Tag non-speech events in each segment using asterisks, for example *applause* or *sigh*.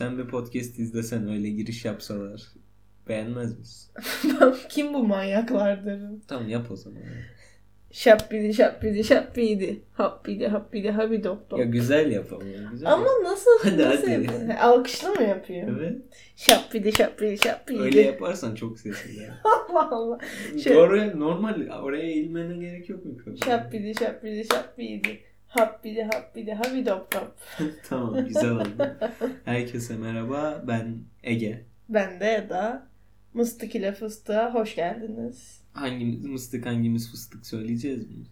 Sen bir podcast izlesen öyle giriş yapsalar beğenmez misin? *laughs* Kim bu manyaklardır? Tamam yap o zaman. Şappidi şappidi şappidi. Happidi happidi habi dop. Ya güzel yap ama. Güzel Ama yap. nasıl? Hadi, nasıl hadi. yapıyor? Alkışla mı yapıyor? Evet. Şappidi şappidi şappidi. Öyle yaparsan çok sesli ya. *laughs* Allah Allah. Şey- Oraya normal oraya eğilmene gerek yok mikrofon. Şappidi şappidi şappidi. Happidi happidi habi dop dop. *laughs* tamam güzel oldu. Herkese merhaba ben Ege. Ben de Eda. Mıstık ile fıstığa hoş geldiniz. Hangimiz mıstık hangimiz fıstık söyleyeceğiz mi?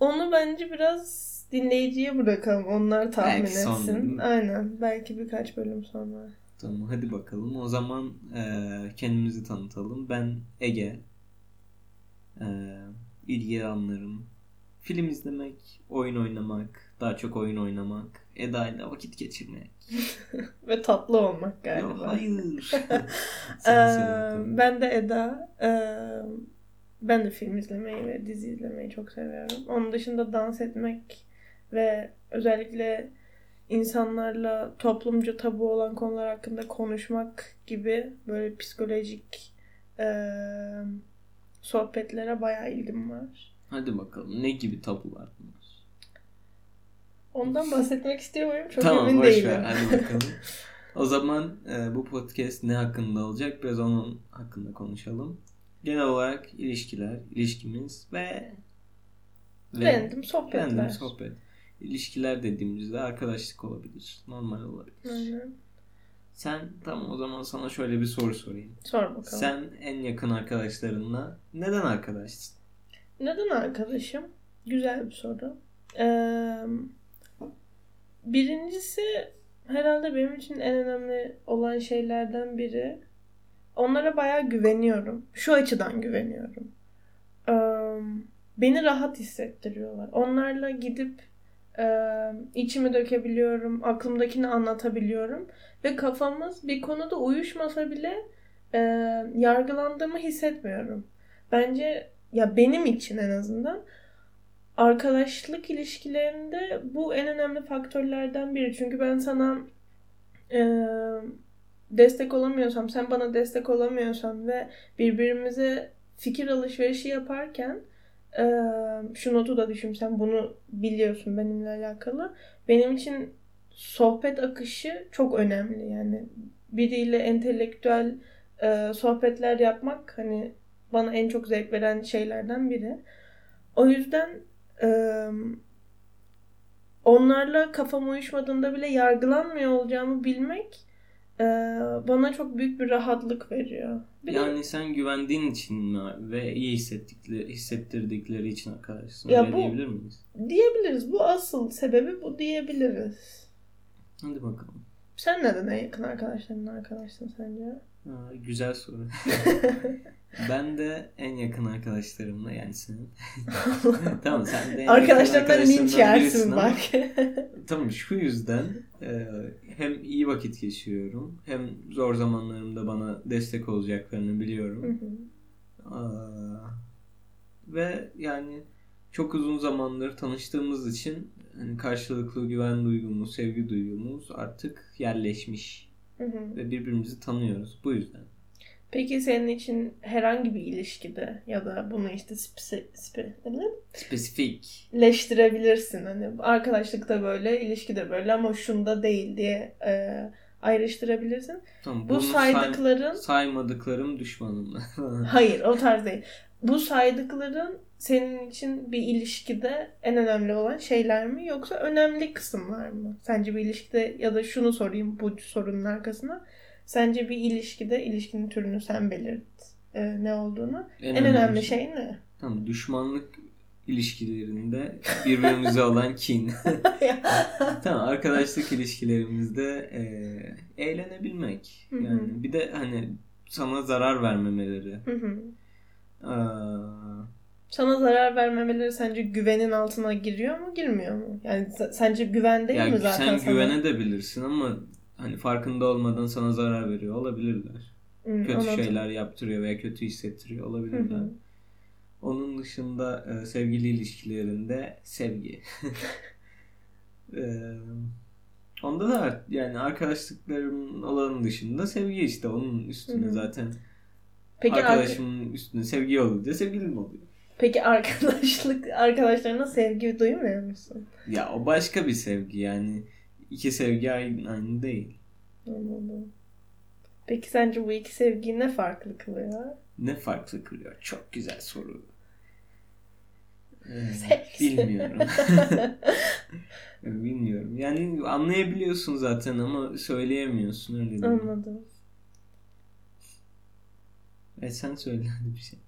Onu bence biraz dinleyiciye bırakalım. Onlar tahmin Belki etsin. mi? Aynen. Belki birkaç bölüm sonra. Tamam hadi bakalım. O zaman eee, kendimizi tanıtalım. Ben Ege. Eee ilgi alanlarım. Film izlemek, oyun oynamak, daha çok oyun oynamak, Eda ile vakit geçirmek. *laughs* Ve tatlı olmak galiba. Yok hayır. *laughs* Ee, ben de Eda. Ben de film izlemeyi ve dizi izlemeyi çok seviyorum. Onun dışında dans etmek ve özellikle insanlarla toplumca tabu olan konular hakkında konuşmak gibi böyle psikolojik ee, sohbetlere bayağı ilgim var. Hadi bakalım ne gibi tabular bunlar? Ondan bahsetmek istiyor muyum? Çok tamam emin değilim. ver hadi bakalım. O zaman e, bu podcast ne hakkında olacak? Biraz onun hakkında konuşalım. Genel olarak ilişkiler, ilişkimiz ve ve Random sohbetler. random sohbet. İlişkiler dediğimizde arkadaşlık olabilir, normal olabilir. Aynen. Sen tamam o zaman sana şöyle bir soru sorayım. Sor bakalım. Sen en yakın arkadaşlarınla neden arkadaşsın? Neden arkadaşım? Güzel bir soru. Ee, birincisi herhalde benim için en önemli olan şeylerden biri. Onlara bayağı güveniyorum. Şu açıdan güveniyorum. Ee, beni rahat hissettiriyorlar. Onlarla gidip e, içimi dökebiliyorum. Aklımdakini anlatabiliyorum. Ve kafamız bir konuda uyuşmasa bile e, yargılandığımı hissetmiyorum. Bence ya benim için en azından arkadaşlık ilişkilerinde bu en önemli faktörlerden biri. Çünkü ben sana e, destek olamıyorsam, sen bana destek olamıyorsan ve birbirimize fikir alışverişi yaparken e, şu notu da düşün sen bunu biliyorsun benimle alakalı. Benim için sohbet akışı çok önemli. Yani biriyle entelektüel e, sohbetler yapmak hani bana en çok zevk veren şeylerden biri. O yüzden e, onlarla kafam uyuşmadığında bile yargılanmıyor olacağımı bilmek e, bana çok büyük bir rahatlık veriyor. Bir de- Yani sen güvendiğin için mi ve iyi hissettikleri, hissettirdikleri için arkadaşsın? Ya Öyle bu- diyebilir miyiz? diyebiliriz. Bu asıl sebebi bu diyebiliriz. Hadi bakalım. Sen neden en yakın arkadaşlarınla arkadaşsın sence? Aa, güzel soru. *laughs* ben de en yakın arkadaşlarımla yani senin. *laughs* tamam sen de en linç arkadaşlarımdan birisin yersin bak. *laughs* Tamam şu yüzden e, hem iyi vakit geçiriyorum hem zor zamanlarımda bana destek olacaklarını biliyorum. Aa, ve yani çok uzun zamandır tanıştığımız için hani karşılıklı güven duygumuz, sevgi duygumuz artık yerleşmiş Hı hı. ve birbirimizi tanıyoruz. Bu yüzden. Peki senin için herhangi bir ilişkide ya da bunu işte spe, bileyim, Spesifik. leştirebilirsin. Hani arkadaşlıkta böyle, ilişkide böyle ama şunda değil diye e, ayrıştırabilirsin. Tamam, Bu bunu say- saydıkların saymadıklarım düşmanım. *laughs* hayır o tarz değil. Bu saydıkların senin için bir ilişkide en önemli olan şeyler mi yoksa önemli kısımlar mı? Sence bir ilişkide ya da şunu sorayım bu sorunun arkasına. Sence bir ilişkide ilişkinin türünü sen belirt e, ne olduğunu. En, önemli şey ne? Tamam, düşmanlık ilişkilerinde birbirimize *laughs* olan kin. *laughs* tamam, arkadaşlık ilişkilerimizde e, eğlenebilmek. Yani bir de hani sana zarar vermemeleri. Hı hı. Aa, Sana zarar vermemeleri sence güvenin altına giriyor mu, girmiyor mu? Yani sence güven değil ya mi zaten sen sana? güvenebilirsin ama hani farkında olmadan sana zarar veriyor olabilirler. Hı, Kötü anladım. şeyler yaptırıyor veya kötü hissettiriyor olabilirler. hı. Onun dışında e, sevgili ilişkilerinde sevgi. *laughs* E, Onda da yani arkadaşlıklarımın olanın dışında sevgi işte onun üstüne Hı hı. zaten Peki arka- arkadaşımın üstüne sevgi olunca sevgilim oluyor. Peki arkadaşlık arkadaşlarına sevgi duymuyor musun? Ya o başka bir sevgi yani iki sevgi aynı, aynı değil. Anladım. Peki sence bu iki sevgiyi ne farklı kılıyor? Ne farklı kılıyor? Çok güzel soru. *laughs* Ee, Seks. bilmiyorum. *laughs* *laughs* bilmiyorum. Yani anlayabiliyorsun zaten ama söyleyemiyorsun öyle değil. Anladım. E sen söyle hadi bir şey.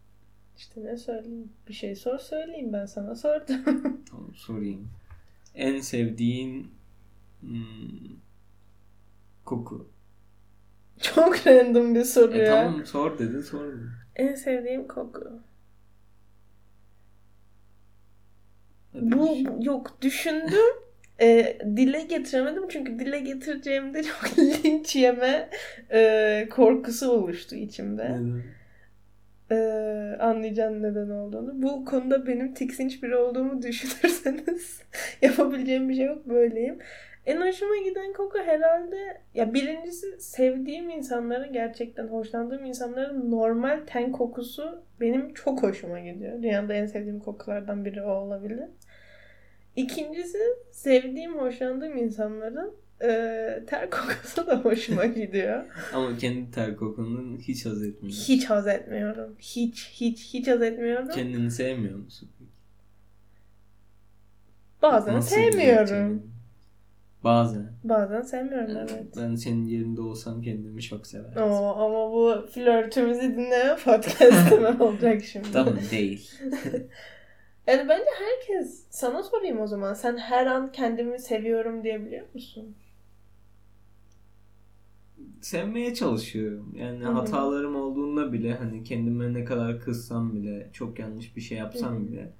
İşte ne söyleyeyim? Bir şey sor söyleyeyim ben sana sordum. *laughs* Tamam sorayım. En sevdiğin hmm, koku. Çok random bir soru E ya. tamam sor dedin sordum. En sevdiğim koku. Hadi Bu bu- yok düşündüm. *laughs* E, dile getiremedim çünkü dile getireceğimde *laughs* çok linç yeme e, korkusu oluştu içimde. Neden? E, anlayacağın neden olduğunu. Bu konuda benim tiksinç biri olduğumu *laughs* düşünürseniz *laughs* yapabileceğim bir şey yok böyleyim. En hoşuma giden koku herhalde ya birincisi sevdiğim insanların gerçekten hoşlandığım insanların normal ten kokusu benim çok hoşuma gidiyor. Dünyada en sevdiğim kokulardan biri o olabilir. İkincisi sevdiğim, hoşlandığım insanların e, ter kokusu da hoşuma gidiyor. *laughs* Ama kendi ter kokundan hiç haz etmiyorum. Hiç haz etmiyorum. Hiç hiç hiç haz etmiyorum. Kendini sevmiyor musun? Bazen Nasıl sevmiyorum. Bazen. Bazen sevmiyorum evet. Ben senin yerinde olsam kendimi çok severdim. Oo, ama bu flörtümüzü dinleme podcast'ı *laughs* olacak şimdi? Tamam değil. *laughs* Yani bence herkes sana sorayım o zaman. Sen her an kendimi seviyorum diyebiliyor musun? Sevmeye çalışıyorum. Yani Hı hı. hatalarım olduğunda bile hani kendime ne kadar kızsam bile çok yanlış bir şey yapsam Hı hı. bile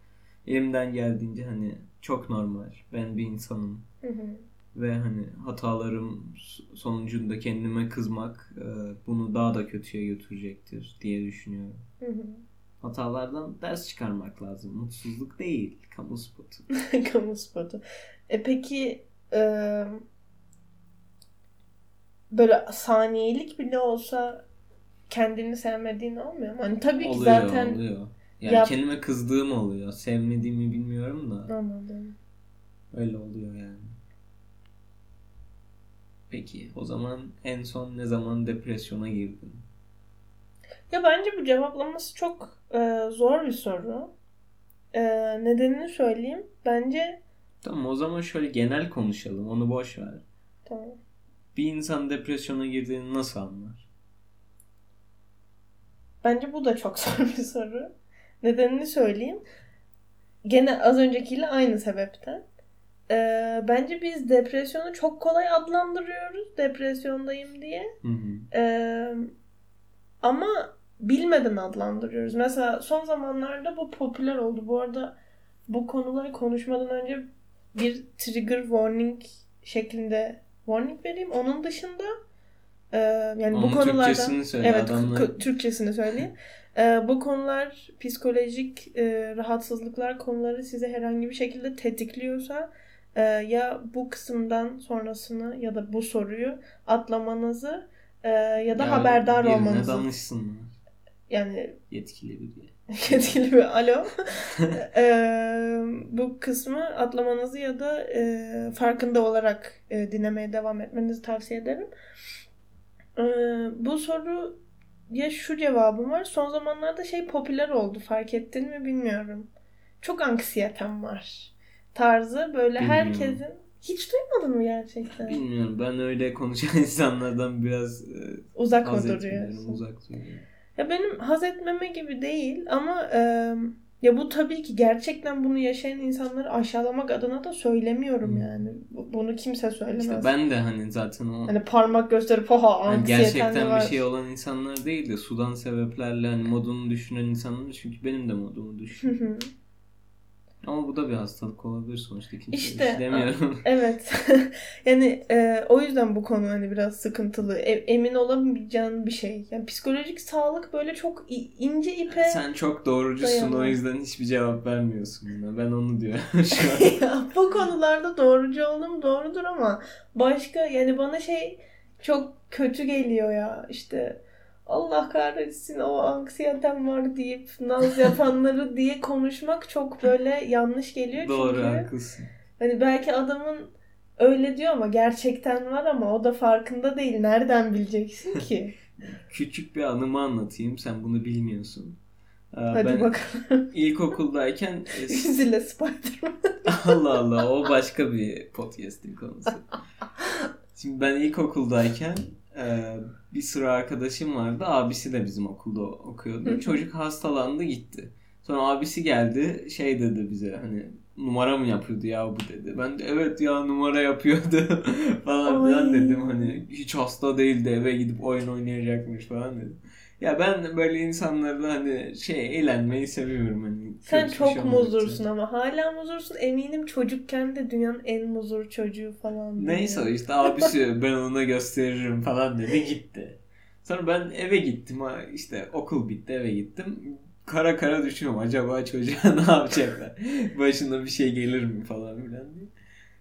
elimden geldiğince hani çok normal. Ben bir insanım. Hı hı. Ve hani hatalarım sonucunda kendime kızmak e, bunu daha da kötüye götürecektir diye düşünüyorum. Hı hı. Hatalardan ders çıkarmak lazım. Mutsuzluk değil. Kamu spotu. *laughs* Kamu spotu. E peki e, böyle saniyelik bile olsa kendini sevmediğin olmuyor mu? Hani tabii ki oluyor zaten oluyor. Yani Yap- kendime kızdığım oluyor. Sevmediğimi bilmiyorum da. anladım. Öyle oluyor yani. Peki o zaman en son ne zaman depresyona girdin? Ya bence bu cevaplaması çok e, zor bir soru. E, nedenini söyleyeyim. Bence Tamam o zaman şöyle genel konuşalım. Onu boş ver. tamam. Bir insan depresyona girdiğini nasıl anlar? Bence bu da çok *laughs* zor bir soru. Nedenini söyleyeyim. Gene az öncekiyle aynı sebepten. Ee, bence biz depresyonu çok kolay adlandırıyoruz. Depresyondayım diye. Hı hı. Ee, ama bilmeden adlandırıyoruz. Mesela son zamanlarda bu popüler oldu. Bu arada bu konuları konuşmadan önce bir trigger warning şeklinde warning vereyim. Onun dışında e, yani bu Onun konulardan Türkçesini söyle. Evet, Adamlar... Türkçesini söyleyeyim. Ee, bu konular psikolojik e, rahatsızlıklar konuları size herhangi bir şekilde tetikliyorsa e, ya bu kısımdan sonrasını ya da bu soruyu atlamanızı e, ya da Ya haberdar birine olmanızı danışsınlar. Yani Yetkili biri. *laughs* yetkili bir alo *laughs* E, bu kısmı atlamanızı ya da e, farkında olarak e, dinlemeye devam etmenizi tavsiye ederim. E, bu soru ya şu cevabım var. Son zamanlarda şey popüler oldu. Fark ettin mi bilmiyorum. Çok anksiyetem var. Tarzı böyle Bilmiyorum. herkesin hiç duymadın mı gerçekten? Bilmiyorum. Ben öyle konuşan *laughs* insanlardan biraz e, Uzak mı duruyorsun? Uzak duruyorum. Ya benim haz etmeme gibi değil ama e, ya bu tabii ki gerçekten bunu yaşayan insanları aşağılamak adına da söylemiyorum yani. Bu- Bunu kimse söylemez. İşte ben de hani zaten o Hani parmak gösterip ha hani anksiyeten gerçekten var. bir şey olan insanlar değil de sudan sebeplerle hani modunu düşünen insanlar çünkü benim de modumu düşün. Ama bu da bir hastalık olabilir sonuçta. Kimse İşte, demiyorum. *laughs* Evet. *laughs* yani e, o yüzden bu konu hani biraz sıkıntılı. E, emin olamayacağın bir şey. Yani psikolojik sağlık böyle çok ince ipe. Sen çok doğrucusun Dayanamam. o yüzden hiçbir cevap vermiyorsun buna. Ben onu diyorum *laughs* şu an. Ya bu konularda doğrucu olduğum doğrudur ama başka yani bana şey çok kötü geliyor ya işte Allah kahretsin o anksiyetem var deyip naz yapanları *laughs* diye konuşmak çok böyle yanlış geliyor Doğru çünkü haklısın. hani belki adamın öyle diyor ama gerçekten var ama o da farkında değil. Nereden bileceksin *laughs* ki? Küçük bir anımı anlatayım. Sen bunu bilmiyorsun. Ee, Hadi ben bakalım. *laughs* ilkokuldayken Zile Spider-Man. Allah Allah o başka bir podcast'in konusu. Şimdi ben ilkokuldayken e, bir sıra arkadaşım vardı. Abisi de bizim okulda okuyordu. hı. Çocuk hastalandı gitti. Sonra abisi geldi şey dedi bize hani numara mı yapıyordu ya bu dedi. Ben de evet ya numara yapıyordu *laughs* falan filan dedim. Hani hiç hasta değildi eve gidip oyun oynayacakmış falan dedim. Ya ben böyle insanlarla hani şey eğlenmeyi seviyorum hani. Sen şey çok olmadıkça. muzursun ama hala muzursun. Eminim çocukken de dünyanın en muzur çocuğu falan. Neyse diye. işte abisi *laughs* ben ona gösteririm falan dedi gitti. Sonra ben eve gittim işte okul bitti eve gittim. Kara kara düşünüyorum acaba çocuğa *laughs* ne yapacaklar? Başına bir şey gelir mi falan filan diye.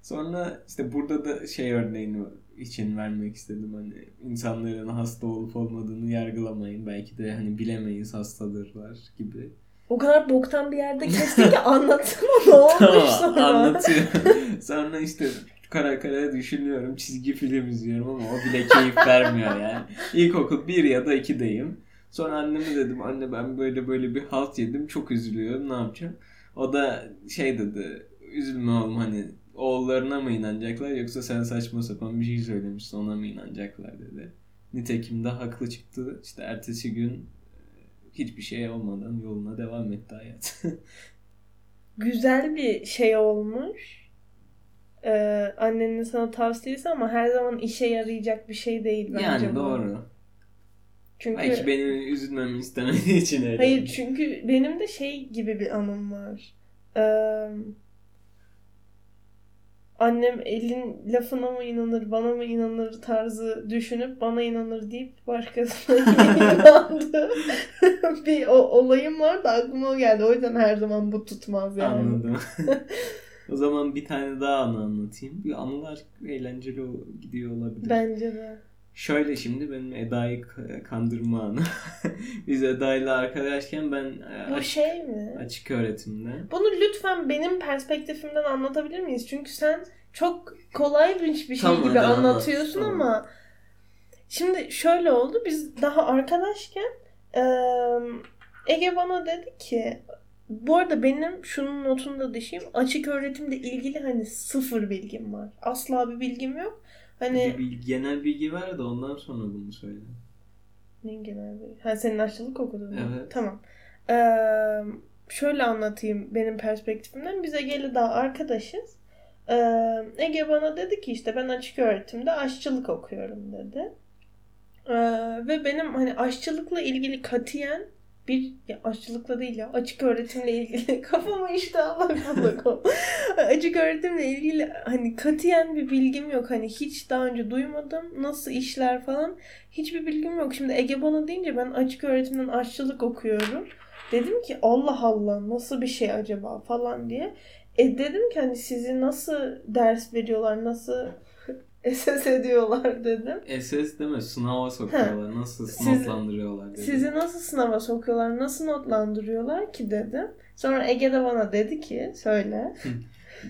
Sonra işte burada da şey örneğini için vermek istedim hani insanların hasta olup olmadığını yargılamayın. Belki de hani bilemeyiz hastadırlar gibi. O kadar boktan bir yerde kestin ki anlatsana ne *laughs* olmuş Tamam sonra. anlatıyorum. *laughs* Sonra işte kara kara düşünüyorum. Çizgi film izliyorum ama o bile keyif vermiyor yani. İlkokul 1 ya da 2'deyim. Sonra anneme dedim anne ben böyle böyle bir halt yedim. Çok üzülüyorum ne yapacağım. O da şey dedi üzülme oğlum hani oğullarına mı inanacaklar yoksa sen saçma sapan bir şey söylemişsin ona mı inanacaklar dedi. Nitekim de haklı çıktı. İşte ertesi gün e, hiçbir şey olmadan yoluna devam etti hayat. *laughs* Güzel bir şey olmuş. Ee, annenin sana tavsiyesi ama her zaman işe yarayacak bir şey değil bence yani bu. doğru. Çünkü Belki benim üzülmemi istemediği için öyle. Hayır çünkü benim de şey gibi bir anım var. Ee, annem elin lafına mı inanır, bana mı inanır tarzı düşünüp bana inanır deyip başkasına *laughs* inandı. *laughs* bir o, olayım var da aklıma o geldi. O yüzden her zaman bu tutmaz yani. Anladım. *laughs* o zaman bir tane daha anı anlatayım. Bir anılar eğlenceli gidiyor olabilir. Bence de. Şöyle şimdi benim Eda'yı kandırma anı. *laughs* Biz Eda'yla arkadaşken ben e, Bu açık, şey mi? açık öğretimde. Bunu lütfen benim perspektifimden anlatabilir miyiz? Çünkü sen çok kolay bir bir şey Tamam, gibi hadi anlat. anlatıyorsun Tamam. ama şimdi şöyle oldu. Biz daha arkadaşken Ege bana dedi ki bu arada benim şunun notunu da düşeyim. Açık öğretimle ilgili hani sıfır bilgim var. Asla bir bilgim yok. Hani Bir bilgi- genel bilgi ver de ondan sonra bunu söyle. Ne genel bir... Ha senin aşçılık okudun mu? Evet. Tamam. Ee, şöyle anlatayım benim perspektifimden. Biz Ege'yle daha arkadaşız. Ee, Ege bana dedi ki işte ben açık öğretimde aşçılık okuyorum dedi. Ee, ve benim hani aşçılıkla ilgili katiyen bir ya aşçılıkla değil ya açık öğretimle ilgili *laughs* kafamı işte Allah korusun. *laughs* açık öğretimle ilgili hani katiyen bir bilgim yok. Hani hiç daha önce duymadım. Nasıl işler falan. Hiçbir bilgim yok. Şimdi Ege bana deyince ben açık öğretimden aşçılık okuyorum. Dedim ki Allah Allah nasıl bir şey acaba falan diye. E dedim ki hani sizi nasıl ders veriyorlar, nasıl SS ediyorlar dedim. SS deme sınava sokuyorlar. Nasıl notlandırıyorlar dedi. Sizi nasıl sınava sokuyorlar, nasıl notlandırıyorlar ki dedim. Sonra Ege de bana dedi ki söyle.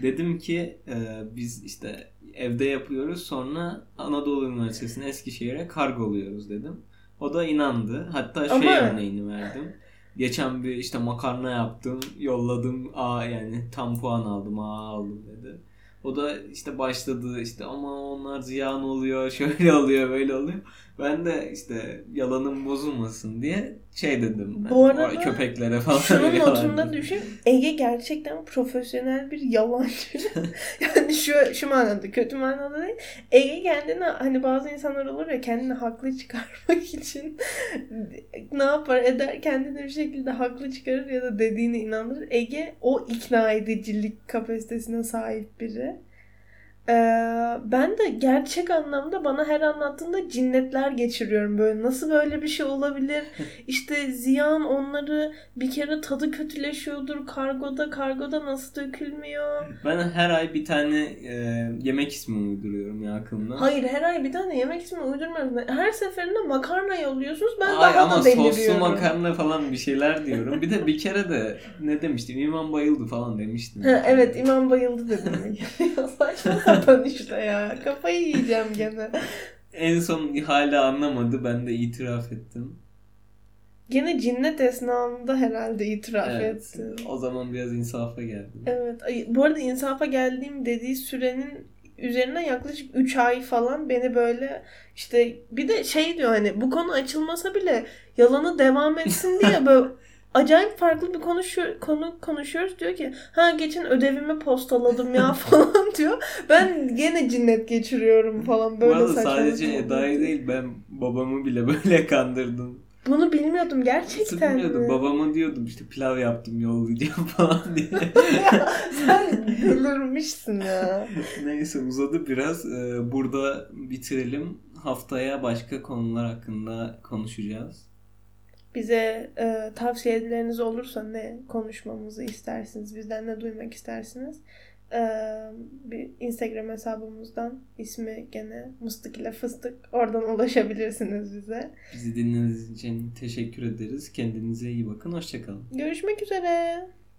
Dedim ki e, biz işte evde yapıyoruz sonra Anadolu Üniversitesi'ne Eskişehir'e kargoluyoruz dedim. O da inandı. Hatta şey Ama- örneğini verdim. Geçen bir işte makarna yaptım, yolladım. A yani tam puan aldım, A aldım dedi. O da işte başladı işte ama onlar ziyan oluyor, *laughs* şöyle oluyor, böyle oluyor. Ben de işte yalanım bozulmasın diye şey dedim. Ben, Bu arada köpeklere falan Şunun *laughs* notunda düşün. Ege gerçekten profesyonel bir yalancı. *laughs* yani şu şu manada kötü manada değil. Ege kendini hani bazı insanlar olur ya kendini haklı çıkarmak *laughs* için ne yapar eder kendini bir şekilde haklı çıkarır ya da dediğine inanır. Ege o ikna edicilik kapasitesine sahip biri. Ee, ben de gerçek anlamda bana her anlattığında cinnetler geçiriyorum böyle. Nasıl böyle bir şey olabilir? *laughs* İşte ziyan onları bir kere tadı kötüleşiyordur kargoda. Kargoda nasıl dökülmüyor? Ben her ay bir tane e, yemek ismi uyduruyorum ya aklımdan. Hayır her ay bir tane yemek ismi uydurmuyorsunuz. Her seferinde makarna yolluyorsunuz. Ben Ay, daha ama da soslu deliriyorum. makarna falan bir şeyler diyorum. Bir de bir kere de ne demiştim? İmam bayıldı falan demiştim. Ha, evet imam bayıldı dedim. *laughs* saçma sapan işte ya. Kafayı yiyeceğim gene. En son hala anlamadı. Ben de itiraf ettim. Gene cinnet esnasında herhalde itiraf Evet. etti. O zaman biraz insafa geldim. Evet. Bu arada insafa geldiğim dediği sürenin üzerine yaklaşık 3 ay falan beni böyle işte bir de şey diyor hani bu konu açılmasa bile yalanı devam etsin diye *laughs* böyle acayip farklı bir konuşuyor, konu konuşuyoruz diyor ki ha geçen ödevimi postaladım ya *laughs* falan diyor. Ben gene cinnet geçiriyorum falan Bu böyle arada saçma sadece. Eda'yı değil ben babamı bile böyle kandırdım. Bunu bilmiyordum Nasıl gerçekten bilmiyordum. mi? Babama diyordum işte pilav yaptım yollayacağım *laughs* falan diye. *laughs* Sen delirmişsin ya. Neyse uzadı biraz. Ee, burada bitirelim. Haftaya başka konular hakkında konuşacağız. Bize e, tavsiyeleriniz olursa ne konuşmamızı istersiniz, bizden ne duymak istersiniz? E, bir Instagram hesabımızdan ismi gene Mıstık ile Fıstık. Oradan ulaşabilirsiniz bize. Bizi dinlediğiniz için teşekkür ederiz. Kendinize iyi bakın. Hoşçakalın. Görüşmek üzere.